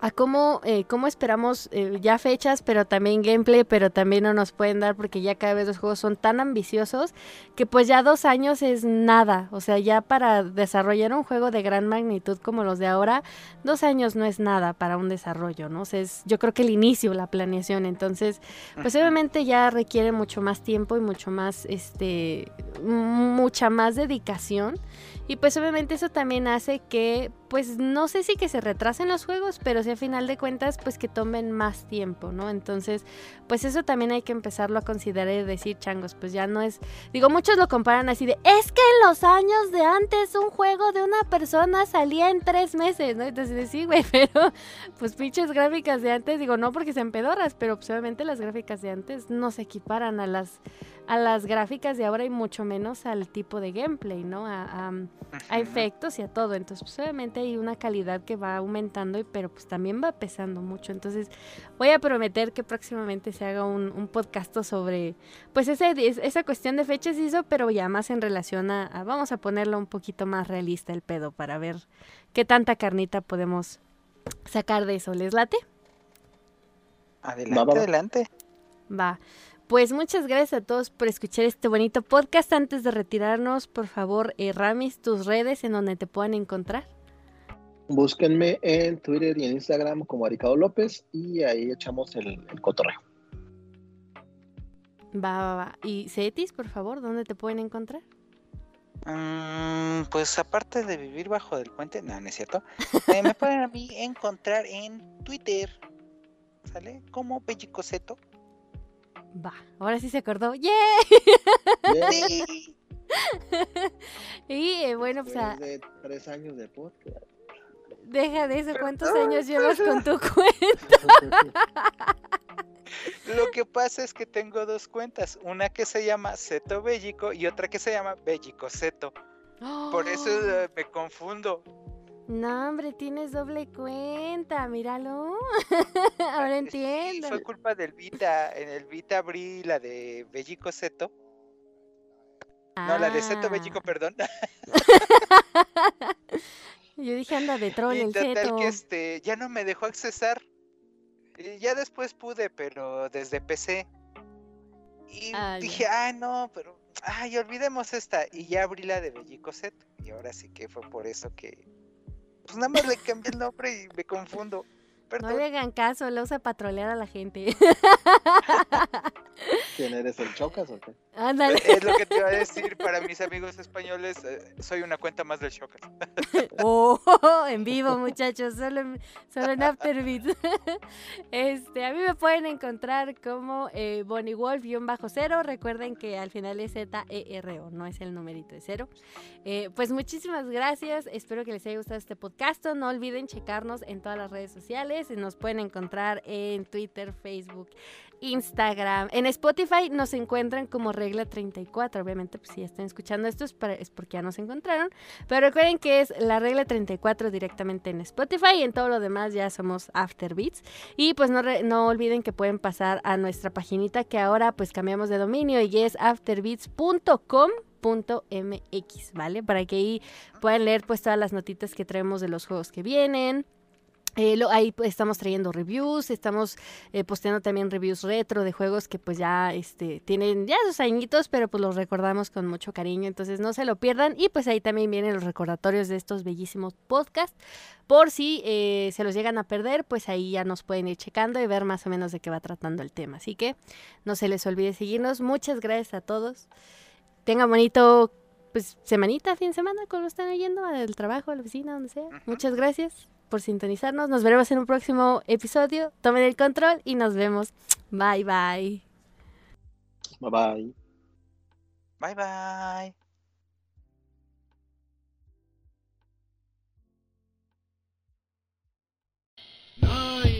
a cómo, eh, cómo esperamos eh, ya fechas, pero también gameplay, pero también no nos pueden dar porque ya cada vez los juegos son tan ambiciosos que pues ya dos años es nada. O sea, ya para desarrollar un juego de gran magnitud como los de ahora, dos años no es nada para un desarrollo, ¿no? O sea, es yo creo que el inicio, la planeación. Entonces, pues obviamente ya requiere mucho más tiempo y mucho más, este, mucha más dedicación. Y pues obviamente eso también hace que, pues no sé si que se retrasen los juegos, pero si a final de cuentas, pues que tomen más tiempo, ¿no? Entonces, pues eso también hay que empezarlo a considerar y decir, changos, pues ya no es, digo, muchos lo comparan así de, es que en los años de antes un juego de una persona salía en tres meses, ¿no? Entonces, sí, güey, [laughs] pero pues pinches gráficas de antes, digo, no porque sean pedorras, pero pues, obviamente las gráficas de antes no se equiparan a las a las gráficas de ahora y mucho menos al tipo de gameplay, ¿no? A, efectos y a todo. Entonces, pues obviamente hay una calidad que va aumentando, pero pues también va pesando mucho. Entonces, voy a prometer que próximamente se haga un, un podcast sobre, pues ese, esa cuestión de fechas y eso, pero ya más en relación a, vamos a ponerlo un poquito más realista el pedo para ver qué tanta carnita podemos sacar de eso. ¿Les late? Adelante, adelante. Va. Pues muchas gracias a todos por escuchar este bonito podcast. Antes de retirarnos, por favor, eh, Ramis, tus redes en donde te puedan encontrar. Búsquenme en Twitter y en Instagram como Aricado López y ahí echamos el, cotorreo. Va, va, va. ¿Y Cetis, por favor, dónde te pueden encontrar? Mm, pues aparte de vivir bajo del puente, no, no es cierto. Eh, me pueden a mí [laughs] encontrar en Twitter, ¿sale? Como Pellicoseto Va, ahora sí se acordó. ¡Yeah! [laughs] y eh, bueno, pues. de tres años de podcast. Deja de eso, ¿cuántos años llevas con [laughs] tu [laughs] cuenta? Lo que pasa es que tengo dos cuentas, una que se llama Seto Bellico y otra que se llama Bellico Seto. Por eso eh, me confundo. No, hombre, tienes doble cuenta, míralo. [laughs] Ahora entiendo. fue culpa del Vita. En el Vita abrí la de Bellico Seto. No, la de Seto Bellico, ah. perdón. Yo dije anda de troll el Seto. que este, ya no me dejó accesar. Ya después pude, pero desde PC. Y ah, dije, ah, no, pero, ay, olvidemos esta. Y ya abrí la de Bellico Seto. Y ahora sí que fue por eso que pues nada más le cambié el nombre y me confundo. No le hagan caso, lo usa para trolear a la gente. [laughs] ¿Quién eres el Chocas o qué? Ándale. Es lo que te iba a decir para mis amigos españoles, eh, soy una cuenta más del Chocas. [laughs] oh, en vivo, muchachos, solo en, solo en Afterbeat. [laughs] Este, a mí me pueden encontrar como eh, Bonnie Wolf-cero. Recuerden que al final es Z-E-R-O, no es el numerito de cero. Eh, pues muchísimas gracias. Espero que les haya gustado este podcast. No olviden checarnos en todas las redes sociales nos pueden encontrar en Twitter, Facebook, Instagram. En Spotify nos encuentran como regla 34. Obviamente, pues si están escuchando esto es, porque ya nos encontraron. Pero recuerden que es la regla 34 directamente en Spotify y en todo lo demás ya somos Afterbeats. Y pues no, no olviden que pueden pasar a nuestra paginita que ahora pues cambiamos de dominio y es afterbeats.com .mx, ¿vale? Para que ahí puedan leer pues todas las notitas que traemos de los juegos que vienen, eh, ahí pues, estamos trayendo reviews, estamos eh, posteando también reviews retro de juegos que pues ya este, tienen ya sus añitos, pero pues los recordamos con mucho cariño, entonces no se lo pierdan. Y pues ahí también vienen los recordatorios de estos bellísimos podcasts, por si eh, se los llegan a perder, pues ahí ya nos pueden ir checando y ver más o menos de qué va tratando el tema, así que no se les olvide seguirnos, muchas gracias a todos, tengan bonito pues semanita, fin de semana, cuando están yendo al trabajo, a la oficina, donde sea, muchas gracias por sintonizarnos. Nos veremos en un próximo episodio. Tomen el control y nos vemos. Bye bye. Bye bye. Bye bye. Nine.